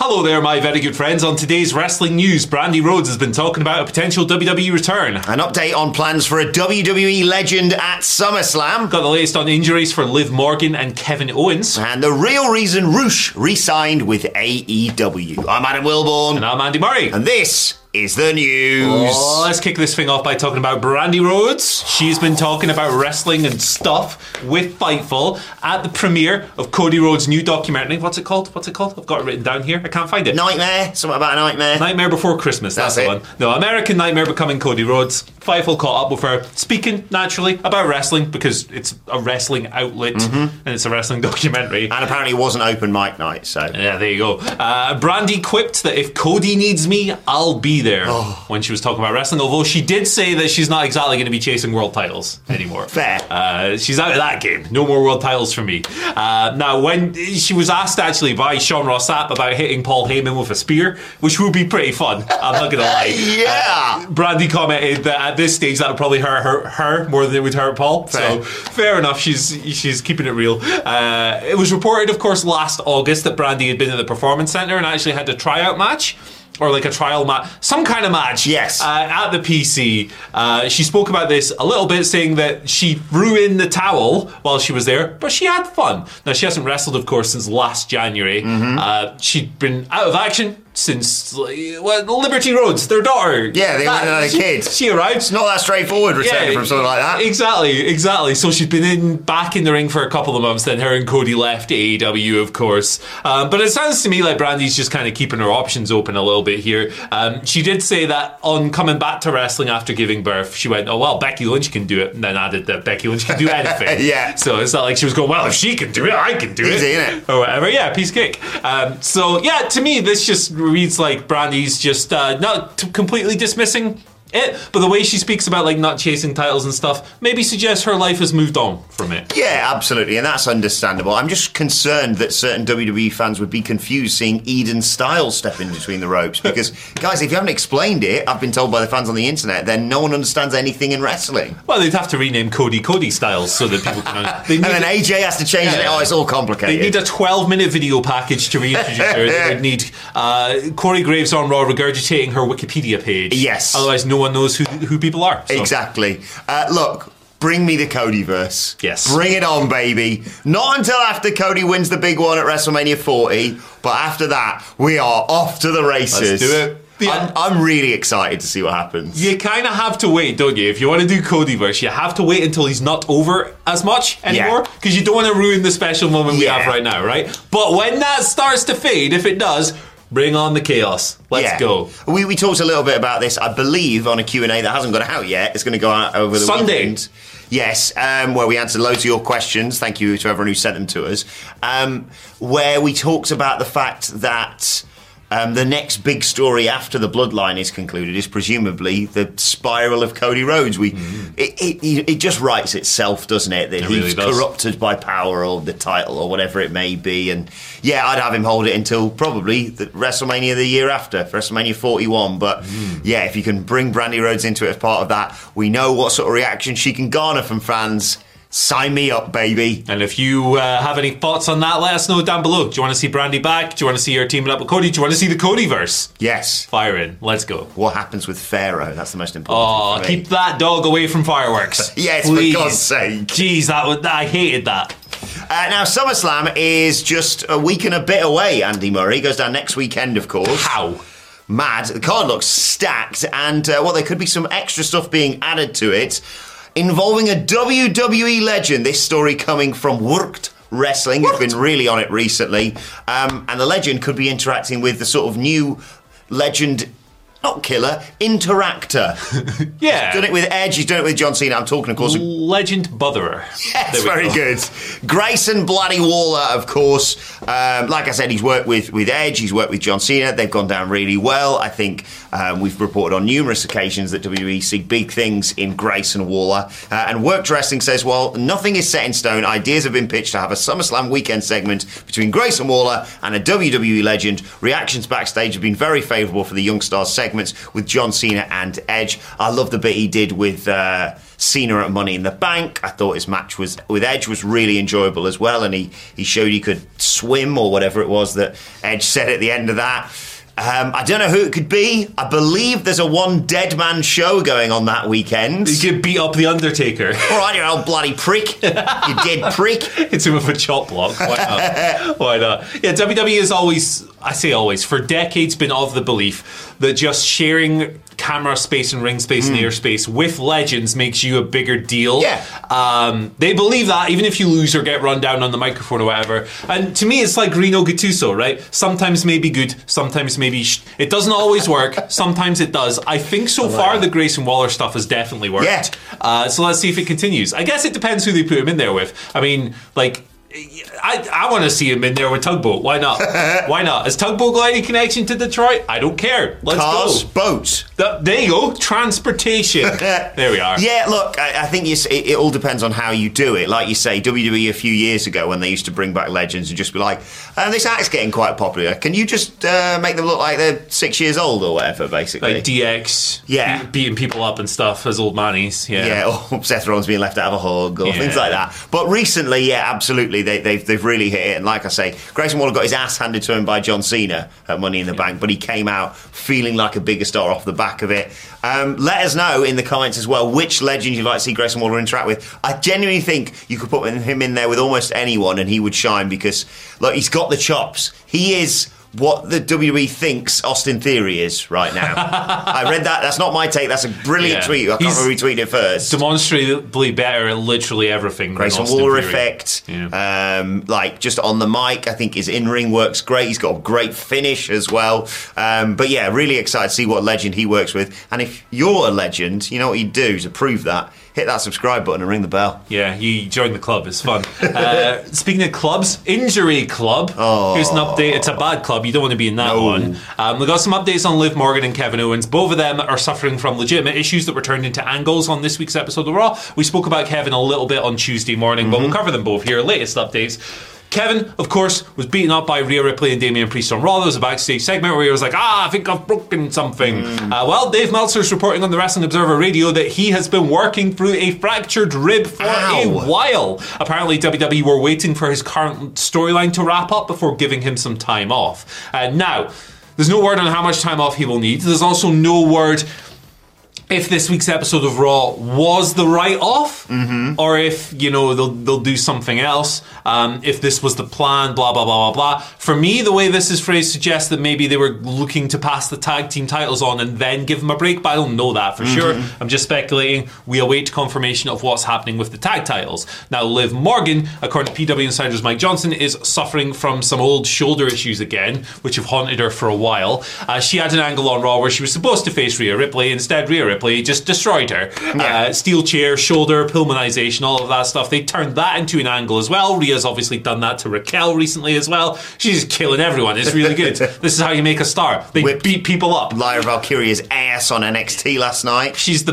Hello there, my very good friends. On today's wrestling news, Brandi Rhodes has been talking about a potential WWE return. An update on plans for a WWE legend at SummerSlam. Got the latest on injuries for Liv Morgan and Kevin Owens. And the real reason Roosh re signed with AEW. I'm Adam Wilbourn. And I'm Andy Murray. And this is the news. Oh, let's kick this thing off by talking about Brandi Rhodes. She's been talking about wrestling and stuff with Fightful at the premiere of Cody Rhodes' new documentary. What's it called? What's it called? I've got it written down here. I can't find it. Nightmare? Something about a nightmare? Nightmare Before Christmas. That's, That's the one. No, American Nightmare Becoming Cody Rhodes. Fightful caught up with her, speaking naturally about wrestling because it's a wrestling outlet and it's a wrestling documentary. And apparently it wasn't open mic night, so. Yeah, there you go. Uh, Brandi quipped that if Cody needs me, I'll be there Oh. when she was talking about wrestling. Although she did say that she's not exactly going to be chasing world titles anymore. Fair. Uh, she's out of that game. No more world titles for me. Uh, now, when she was asked actually by Sean Ross Sapp about hitting Paul Heyman with a spear, which would be pretty fun, I'm not going to lie. Yeah. Uh, Brandi commented that at this stage that would probably hurt her, her more than it would hurt Paul. So Fair. fair enough. She's she's keeping it real. Uh, it was reported, of course, last August that Brandi had been at the performance center and actually had a tryout match. Or like a trial match, some kind of match. Yes. Uh, at the PC, uh, she spoke about this a little bit, saying that she threw in the towel while she was there, but she had fun. Now she hasn't wrestled, of course, since last January. Mm-hmm. Uh, she'd been out of action since like, well, Liberty Rhodes, their daughter. Yeah, they went and had a she- kid. She arrived. It's not that straightforward returning from something like that. Exactly, exactly. So she's been in back in the ring for a couple of months. Then her and Cody left AEW, of course. Um, but it sounds to me like Brandi's just kind of keeping her options open a little bit here. Um, she did say that on coming back to wrestling after giving birth, she went, "Oh well, Becky Lynch can do it," and then added that Becky Lynch can do anything. Yeah. So it's not like she was going, "Well, if she can do it, I can do Easy, it," innit? or whatever. Yeah, piece cake. Um, so yeah, to me, this just reads like Brandi's just uh, not completely dismissing it, but the way she speaks about like not chasing titles and stuff maybe suggests her life has moved on from it. Yeah, absolutely, and that's understandable. I'm just concerned that certain WWE fans would be confused seeing Eden Stiles step in between the ropes because, guys, if you haven't explained it, I've been told by the fans on the internet, then no one understands anything in wrestling. Well, they'd have to rename Cody Cody Styles so that people can. And then AJ has to change it. Oh, it's all complicated. They need a 12 minute video package to reintroduce her. They would need uh, Corey Graves on Raw regurgitating her Wikipedia page. Yes. Otherwise, no one knows who, who people are. So. Exactly. Uh, look, bring me the Cody verse. Yes. Bring it on, baby. Not until after Cody wins the big one at WrestleMania 40, but after that, we are off to the races. Let's do it. The- I'm, I'm really excited to see what happens. You kind of have to wait, don't you? If you want to do Codyverse, you have to wait until he's not over as much anymore because you don't want to ruin the special moment we Yeah. have right now, right? But when that starts to fade, if it does, bring on the chaos. Let's Yeah. go. We, we talked a little bit about this, I believe, on a Q&A that hasn't gone out yet. It's going to go out over the Sunday. weekend. Yes, um, where we answered loads of your questions. Thank you to everyone who sent them to us. Um, where we talked about the fact that um, the next big story after the bloodline is concluded is presumably the spiral of Cody Rhodes. We, it, it, it just writes itself, doesn't it? That Mm-hmm. It really he's does. corrupted by power or the title or whatever it may be. And yeah, I'd have him hold it until probably the WrestleMania the year after, WrestleMania 41. But Mm. yeah, if you can bring Brandi Rhodes into it as part of that, we know what sort of reaction she can garner from fans. Sign me up, baby. And if you uh, have any thoughts on that, let us know down below. Do you want to see Brandi back? Do you want to see her teaming up with Cody? Do you want to see the Codyverse? Yes. Fire in. Let's go. What happens with Pharaoh? That's the most important. Oh, keep that dog away from fireworks. Yes, Please. for God's sake. Jeez, that was, I hated that. Uh, now, SummerSlam is just a week and a bit away, Andy Murray. Goes down next weekend, of course. How? Mad. The card looks stacked, and uh, well, there could be some extra stuff being added to it involving a WWE legend. This story coming from Worked Wrestling, who's been really on it recently. Um, and the legend could be interacting with the sort of new legend. Not killer, interactor. Yeah. He's done it with Edge, he's done it with John Cena. I'm talking, of course, Legend Botherer. Yes, very go. good. Grayson Bloody Waller, of course. Um, like I said, he's worked with, with Edge, he's worked with John Cena. They've gone down really well. I think um, we've reported on numerous occasions that WWE see big things in Grayson Waller. Uh, and Worked Wrestling says, well, nothing is set in stone. Ideas have been pitched to have a SummerSlam weekend segment between Grayson Waller and a WWE legend. Reactions backstage have been very favourable for the Young Stars segments with John Cena and Edge. I love the bit he did with. Uh, Cena at Money in the Bank. I thought his match was with Edge was really enjoyable as well, and he he showed he could swim or whatever it was that Edge said at the end of that. Um, I don't know who it could be. I believe there's a one dead man show going on that weekend. You could beat up the Undertaker. All right, you old bloody prick, you dead prick. Hits him with a chop block. Why not? Why not? Yeah, WWE has always, I say always, for decades been of the belief that just sharing camera space and ring space and airspace with legends makes you a bigger deal. Hmm. Yeah. Um, they believe that even if you lose or get run down on the microphone or whatever. And to me, it's like Rino Gattuso, right? Sometimes maybe good, sometimes maybe sh- it doesn't always work. sometimes it does. I think so far the Grayson Waller stuff has definitely worked. Yeah. Uh, so let's see if it continues. I guess it depends who they put him in there with. I mean, like. I, I want to see him in there with Tugboat. Why not? Why not? Is Tugboat got any connection to Detroit? I don't care. Let's Cars, go. boats. Th- there you go. Transportation. there we are. Yeah, look, I, I think it, it all depends on how you do it. Like you say, WWE a few years ago when they used to bring back legends and just be like, uh, this act's getting quite popular. Can you just uh, make them look like they're six years old or whatever, basically? Like DX. Yeah. be- beating people up and stuff as old manies. Yeah. yeah, or Seth Rollins being left out of a hug or Yeah. things like that. But recently, yeah, absolutely, they, they've, they've really hit it. And like I say, Grayson Waller got his ass handed to him by John Cena at Money in the Bank, but he came out feeling like a bigger star off the back of it. Um, let us know in the comments as well which legend you'd like to see Grayson Waller interact with. I genuinely think you could put him in there with almost anyone and he would shine because, look, he's got the chops. He is what the WWE thinks Austin Theory is right now. I read that. That's not my take. That's a brilliant Yeah. tweet. I can't He's- who it first. Demonstrably better at literally everything. Grayson Austin Waller Theory. effect. Yeah. Um, like just on the mic, I think his in ring works great. He's got a great finish as well. Um, but yeah, really excited to see what legend he works with. And if you're a legend, you know what you do to prove that? Hit that subscribe button and ring the bell. Yeah, you join the club. It's fun. uh, speaking of clubs, Injury Club. Oh. Here's an update. It's a bad club. You don't want to be in that No. one. Um, we got some updates on Liv Morgan and Kevin Owens. Both of them are suffering from legitimate issues that were turned into angles on this week's episode of Raw. We spoke about Kevin a little bit on Tuesday morning, but we'll cover them both here. Latest updates. Kevin, of course, was beaten up by Rhea Ripley and Damian Priest on Raw. There was a backstage segment where he was like, "Ah, I think I've broken something." Uh, well, Dave Meltzer's reporting on the Wrestling Observer Radio that he has been working through a fractured rib for Ow. a while. Apparently, WWE were waiting for his current storyline to wrap up before giving him some time off. Uh, now, there's no word on how much time off he will need. There's also no word if this week's episode of Raw was the write off, or if you know they'll they'll do something else. Um, if this was the plan, blah blah blah blah blah. For me, the way this is phrased suggests that maybe they were looking to pass the tag team titles on and then give them a break. But I don't know that for sure. I'm just speculating. We await confirmation of what's happening with the tag titles. Now, Liv Morgan, according to PW Insider's Mike Johnson, is suffering from some old shoulder issues again, which have haunted her for a while. Uh, she had an angle on Raw where she was supposed to face Rhea Ripley. Instead, Rhea Ripley just destroyed her. Uh, steel chair, shoulder, pulmonization, all of that stuff. They turned that into an angle as well. Rhea's obviously done that to Raquel recently as well. She's killing everyone. It's really good. this is how you make a star. They Whipped. beat people up. Lyra Valkyria's ass on NXT last night. She's the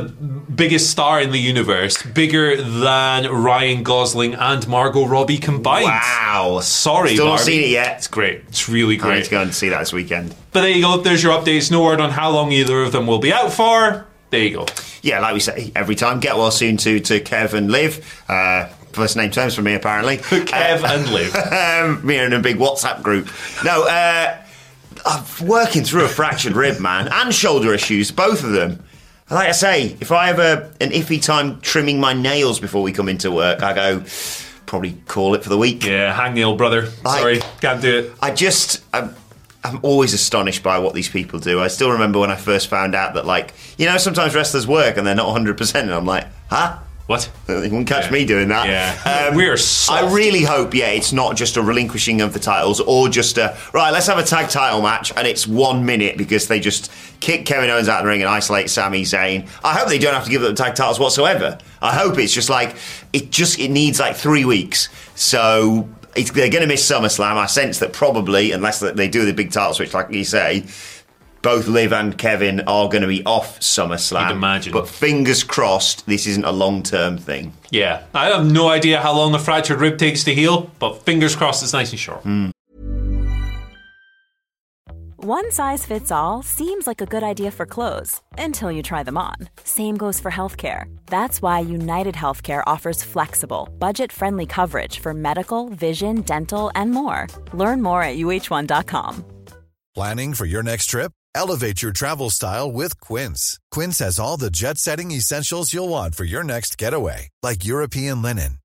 biggest star in the universe, bigger than Ryan Gosling and Margot Robbie combined. Wow. Sorry, Still not seen it yet. It's great. It's really I need great. to go and see that this weekend. But there you go. There's your updates. No word on how long either of them will be out for. There you go. Yeah, like we say every time, get well soon to, to Kev and Liv. Uh, first name terms for me, apparently. Kev Uh, and Liv. um, me in a big WhatsApp group. No, uh, I'm working through a fractured rib, man, and shoulder issues, both of them. Like I say, if I have a, an iffy time trimming my nails before we come into work, I go, probably call it for the week. Yeah, hang the old brother. I- Sorry, can't do it. I just, I'm, I'm always astonished by what these people do. I still remember when I first found out that, like, you know, sometimes wrestlers work and they're not 100%, and I'm like, huh? What? You wouldn't catch Yeah. me doing that. Yeah. Um, We're soft. I really hope, yeah, it's not just a relinquishing of the titles or just a, right, let's have a tag title match and it's one minute because they just kick Kevin Owens out of the ring and isolate Sami Zayn. I hope they don't have to give up the tag titles whatsoever. I hope it's just like, it just, it needs like three weeks. So it's, they're going to miss SummerSlam. I sense that probably, unless they do the big title switch, like you say, both Liv and Kevin are going to be off SummerSlam. You'd imagine. But fingers crossed, this isn't a long term thing. Yeah, I have no idea how long a fractured rib takes to heal, but fingers crossed it's nice and short. Hmm. One size fits all seems like a good idea for clothes until you try them on. Same goes for healthcare. That's why United Healthcare offers flexible, budget friendly coverage for medical, vision, dental, and more. Learn more at uh1.com. Planning for your next trip? Elevate your travel style with Quince. Quince has all the jet setting essentials you'll want for your next getaway, like European linen,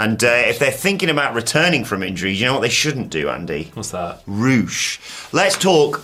And uh, if they're thinking about returning from injuries, you know what they shouldn't do, Andy? What's that? Roosh. Let's talk.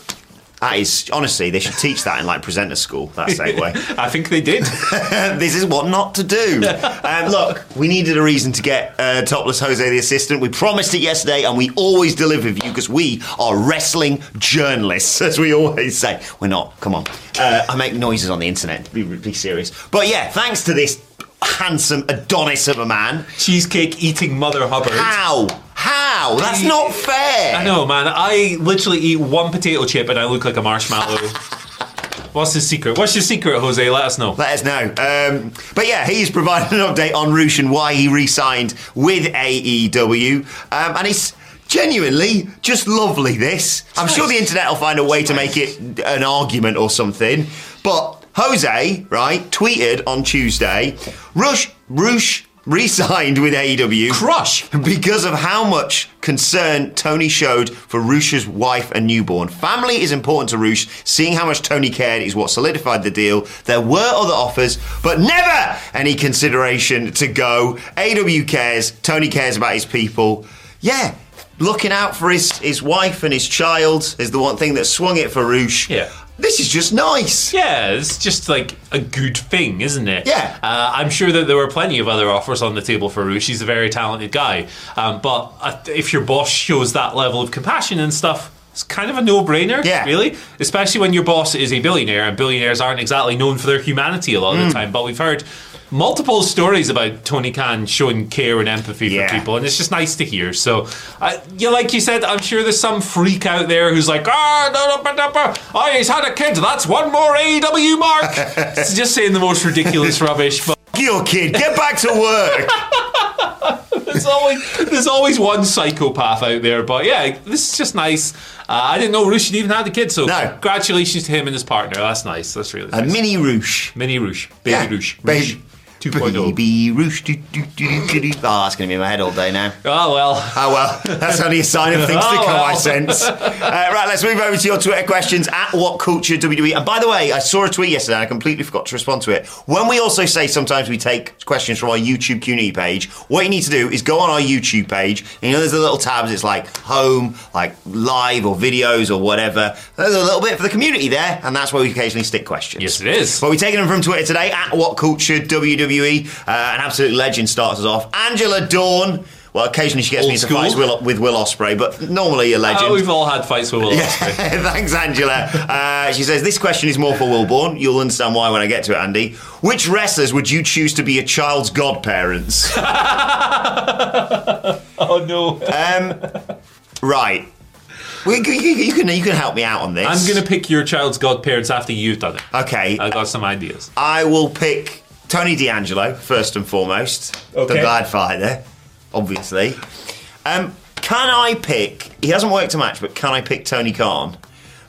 That is honestly, they should teach that in like presenter school. That segue. I think they did. this is what not to do. Um, look, we needed a reason to get uh, topless Jose the assistant. We promised it yesterday, and we always deliver for you because we are wrestling journalists, as we always say. We're not. Come on. Uh, I make noises on the internet. Be, be serious. But yeah, thanks to this handsome Adonis of a man. Cheesecake eating Mother Hubbard. How? How? That's not fair. I know, man. I literally eat one potato chip and I look like a marshmallow. What's his secret? What's your secret, Jose? Let us know. Let us know. Um, but yeah, he's provided an update on Roosh and why he re-signed with AEW, um, and it's genuinely just lovely. This, I'm sure the internet will find a way to make it an argument or something. But Jose, right, tweeted on Tuesday, Rush, Roosh re-signed with AEW. Crush. Because of how much concern Tony showed for Roosh's wife and newborn. Family is important to Roosh. Seeing how much Tony cared is what solidified the deal. There were other offers, but never any consideration to go. AW cares. Tony cares about his people. Yeah. Looking out for his, his wife and his child is the one thing that swung it for Roosh. Yeah. This is just nice. Yeah, it's just like a good thing, isn't it? Yeah. Uh, I'm sure that there were plenty of other offers on the table for Roosh. He's a very talented guy. Um, but uh, if your boss shows that level of compassion and stuff, it's kind of a no-brainer, Yeah. really. Especially when your boss is a billionaire, and billionaires aren't exactly known for their humanity a lot Mm. of the time. But we've heard multiple stories about Tony Khan showing care and empathy Yeah. for people, and it's just nice to hear. So, uh, yeah, like you said, I'm sure there's some freak out there who's like, ah, no, no, but, no, oh, he's had a kid. That's one more AEW mark. it's just saying the most ridiculous rubbish, but Your kid, get back to work. there's always there's always one psychopath out there. But yeah, this is just nice. Uh, I didn't know Roosh had even had a kid, so No. congratulations to him and his partner. That's nice. That's really A mini Roosh. Mini Roosh, baby Yeah, Roosh, baby- Roosh 2.0. Baby Roosh. Do, do, do, do, do. Oh, that's going to be in my head all day now. Oh well. Oh well, that's only a sign of things to Oh, come, I sense. Uh, right, let's move over to your Twitter questions at What Culture WWE. And by the way, I saw a tweet yesterday and I completely forgot to respond to it. When we also say sometimes we take questions from our YouTube Q&A page, what you need to do is go on our YouTube page, and you know there's a little tabs, it's like home, like live or videos or whatever. There's a little bit for the community there, and that's where we occasionally stick questions. Yes, it is. But we're taking them from Twitter today at What Culture WWE. Uh, an absolute legend starts us off. Angela Dawn. Well, occasionally she gets Old me into school? fights with, with Will Ospreay, but normally a legend. Oh, we've all had fights with Will Yeah, thanks, Angela. Uh, she says this question is more for Wilbourn. You'll understand why when I get to it, Andy. Which wrestlers would you choose to be a child's godparents? Oh no! right. Well, you, you- you can you can help me out on this. I'm gonna pick your child's godparents after you've done it. Okay, I got some ideas. I will pick Tony D'Angelo first and foremost. Okay. The Glad Fighter, obviously. Um, can I pick? He hasn't worked a match, but can I pick Tony Khan?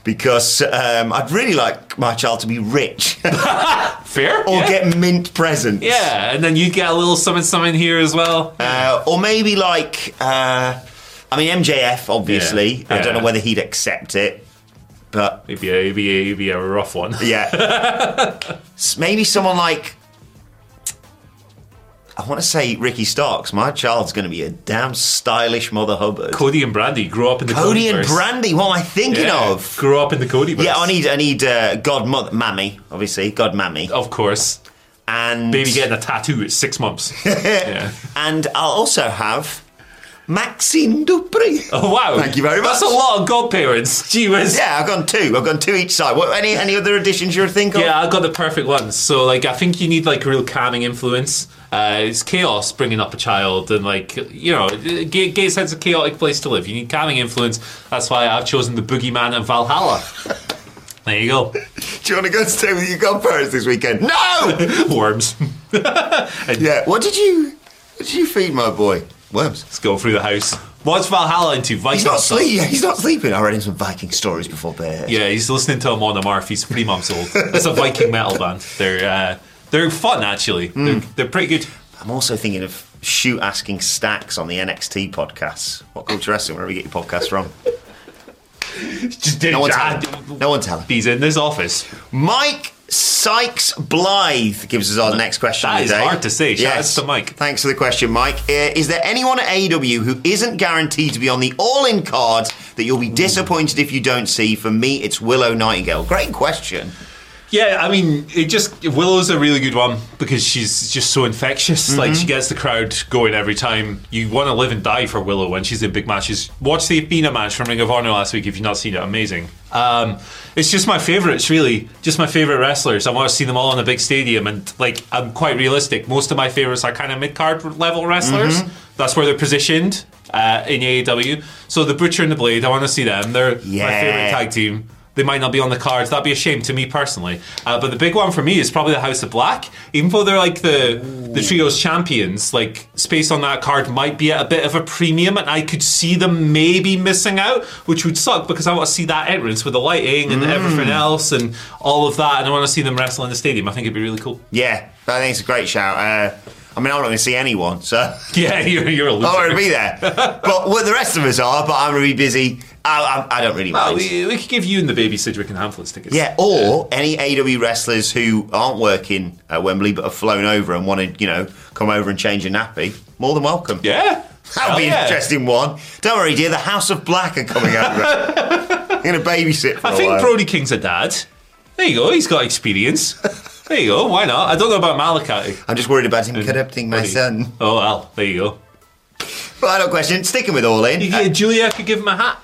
Because um, I'd really like my child to be rich Fair? or yeah. get mint presents. yeah, and then you get a little something something here as well. Uh, or maybe like, uh, I mean, MJF, obviously. Yeah. I don't know whether he'd accept it, but Maybe a, maybe a, maybe a rough one. yeah. Maybe someone like, I want to say Ricky Starks. My child's going to be a damn stylish Mother Hubbard. Cody and Brandi grew up in the Cody and Brandi, what am I thinking Yeah, of? Grew up in the Codyverse. Yeah, I need, I need uh, Godmother, Mammy, obviously, Godmammy, Of course. and Baby getting a tattoo at six months. yeah. and I'll also have Maxxine Dupri. Oh wow! Thank you very much. That's a lot of godparents. Gee whiz. Yeah, I've gone two. I've gone two each side. What, any any other additions you would think of? Yeah, I've got the perfect ones. So, like, I think you need like a real calming influence. Uh, it's chaos bringing up a child, and like, you know, gay, gay sense a chaotic place to live. You need calming influence. That's why I've chosen the boogeyman of Valhalla. there you go. Do you want to go and stay with your godparents this weekend? No! Worms. yeah. What did you what did you feed my boy? Worms. Let's go through the house. What's Valhalla into? Viking He's not stuff? sleeping. He's not sleeping. I read him some Viking stories before bed. Yeah, he's listening to Amon Amarth. He's three months old. It's a Viking metal band. They're uh, they're fun actually. Hmm. They're, they're pretty good. I'm also thinking of shoot asking stacks on the NXT podcasts. What culture wrestling? Wherever you get your podcast from. Just No one tell him. No one tell him. He's in this office. Mike Sykes Blythe gives us our next question That is today. hard to say. Shout outs to Mike. Thanks for the question, Mike. Uh, is there anyone at AW who isn't guaranteed to be on the all-in card that you'll be disappointed if you don't see? For me, it's Willow Nightingale. Great question. Yeah, I mean, it just Willow's a really good one because she's just so infectious. Like Mm-hmm. she gets the crowd going every time. You want to live and die for Willow when she's in big matches. Watch the Athena match from Ring of Honor last week if you've not seen it. Amazing. Um, it's just my favourites, really. Just my favourite wrestlers. I want to see them all in a big stadium, and like I'm quite realistic. Most of my favourites are kind of mid card level wrestlers. Mm-hmm. That's where they're positioned uh, in AEW. So the Butcher and the Blade, I want to see them. They're my favourite tag team. They might not be on the cards. That'd be a shame to me personally. Uh, but the big one for me is probably the House of Black. Even though they're like the the trios champions, like space on that card might be at a bit of a premium, and I could see them maybe missing out, which would suck because I want to see that entrance with the lighting and everything else and all of that, and I want to see them wrestle in the stadium. I think it'd be really cool. Yeah, I think it's a great shout. Uh, I mean, I'm not going to see anyone, so Yeah, you're, you're a loser. I'm going to be there. but well, the rest of us are, but I'm going to be busy. I, I, I don't really Well, mind. we, we could give you and the baby Sidgwick and Hamflets tickets. Yeah, or any AW wrestlers who aren't working at Wembley but have flown over and want to, you know, come over and change a nappy, more than welcome. Yeah. That'll Hell be an yeah. interesting one. Don't worry, dear, the House of Black are coming over. I'm going to babysit for I think while. Brody King's a dad. There you go. He's got experience. There you go. Why not? I don't know about Malachi. I'm just worried about him corrupting my son. Oh well. There you go. Final question, sticking with All In. You get- uh, Julia could give him a hat.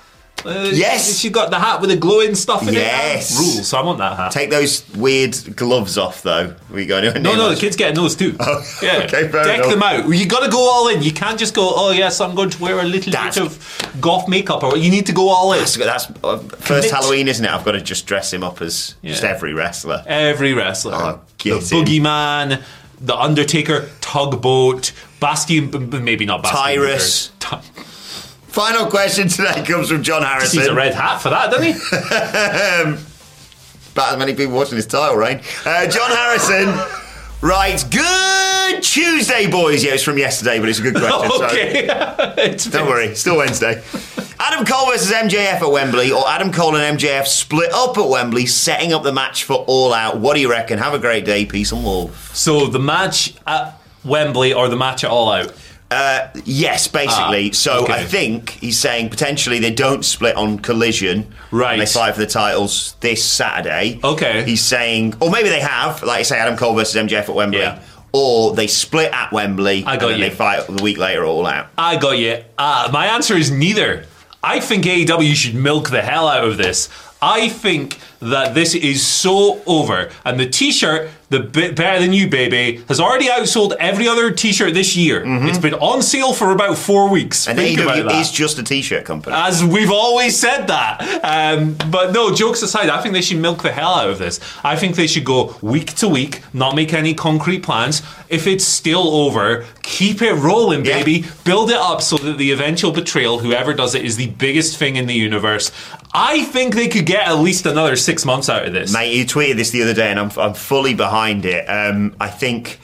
Uh, Yes. She got the hat with the glowing stuff in Yes. it. Rules. So I want that hat. Take those weird gloves off, though. We go no, no, much. the kids getting those too. Oh, yeah. okay, fair Deck enough. them out. You got to go all in. You can't just go. Oh yes, I'm going to wear a little That's- bit of golf makeup. Or you need to go all in. That's, that's uh, first Commit. Halloween, isn't it? I've got to just dress him up as just every wrestler. Every wrestler. Oh, the him. Boogeyman, The Undertaker, Tugboat, Bastion, maybe not Bastion. Tyrus. Ty- Final question today comes from John Harrison. needs a red hat for that, doesn't he? About as many people watching this title reign. Uh, John Harrison writes, Good Tuesday, boys. Yeah, it's from yesterday, but it's a good question. so okay. It's don't worry, still Wednesday. Adam Cole versus MJF at Wembley, or Adam Cole and MJF split up at Wembley, setting up the match for All Out. What do you reckon? Have a great day. Peace and love. So the match at Wembley or the match at All Out? Uh, yes, basically. Ah, so okay. I think he's saying potentially they don't split on Collision. Right. And they fight for the titles this Saturday. Okay. He's saying, or maybe they have, like I say, Adam Cole versus MJF at Wembley. Yeah. or they split at Wembley I and got then you. they fight the week later all out. I got you. Uh, my answer is neither. I think AEW should milk the hell out of this. I think that this is so over, and the T-shirt, the bit better than you, baby, has already outsold every other T-shirt this year. It's been on sale for about four weeks. And Think AEW is just a t-shirt company. As we've always said that. Um, but no, jokes aside, I think they should milk the hell out of this. I think they should go week to week, not make any concrete plans. If it's still over, keep it rolling, Yeah. baby. Build it up so that the eventual betrayal, whoever does it, is the biggest thing in the universe. I think they could get at least another six months out of this. Mate, you tweeted this the other day, and I'm, I'm fully behind it. Um, I think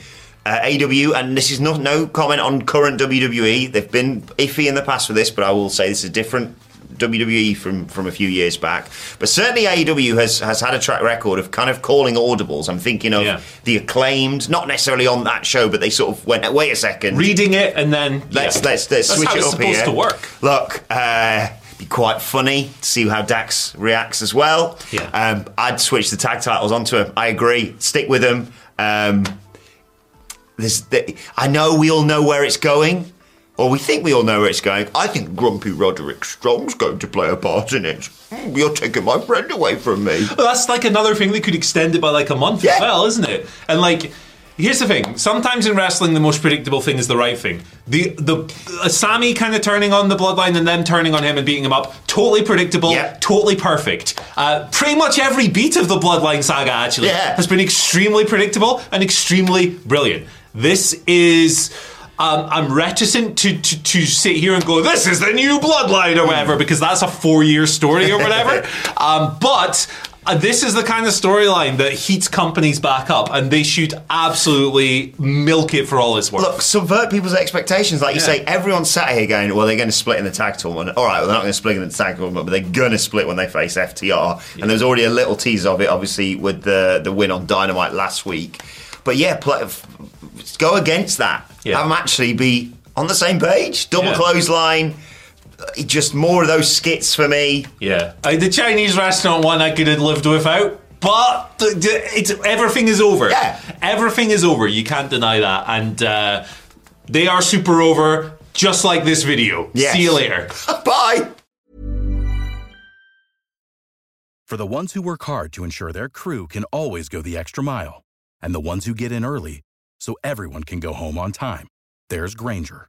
uh, AW, and this is not no comment on current WWE. They've been iffy in the past for this, but I will say this is different WWE from from a few years back. But certainly AEW has has had a track record of kind of calling audibles. I'm thinking of Yeah. the acclaimed, not necessarily on that show, but they sort of went, wait a second, Reading it and then Let's yeah. let's let's That's switch how it it's up supposed here. to work. Look, uh, be quite funny to see how Dax reacts as well. Yeah. Um, I'd switch the tag titles onto him. I agree. Stick with him. Um, there's, the, I know we all know where it's going, or we think we all know where it's going. I think Grumpy Roderick Strong's going to play a part in it. Mm, You're taking my friend away from me. Well, that's like another thing they could extend it by like a month Yeah. as well, isn't it? And like, here's the thing: sometimes in wrestling, the most predictable thing is the right thing. The the uh, Sami kind of turning on the bloodline and then turning on him and beating him up, totally predictable, Yeah. totally perfect. Uh, pretty much every beat of the bloodline saga actually Yeah. has been extremely predictable and extremely brilliant. This is. Um, I'm reticent to, to, to sit here and go, this is the new bloodline or whatever, because that's a four year story or whatever. um, but Uh, this is the kind of storyline that heats companies back up, and they should absolutely milk it for all it's worth. Look, subvert people's expectations. Like you Yeah. say, everyone's sat here going, well, they're going to split in the tag tournament. All right, well, they're not going to split in the tag tournament, but they're going to split when they face FTR. And there's already a little tease of it, obviously, with the, the win on Dynamite last week. But yeah, play, go against that. Yeah. Have them actually be on the same page. Double Yeah. clothesline. Just more of those skits for me. Yeah, Uh, the Chinese restaurant one I could have lived without, but the, the, it's everything is over. Yeah. everything is over. You can't deny that, and uh, they are super over, just like this video. Yes. See you later. Bye. For the ones who work hard to ensure their crew can always go the extra mile, and the ones who get in early so everyone can go home on time, there's Grainger,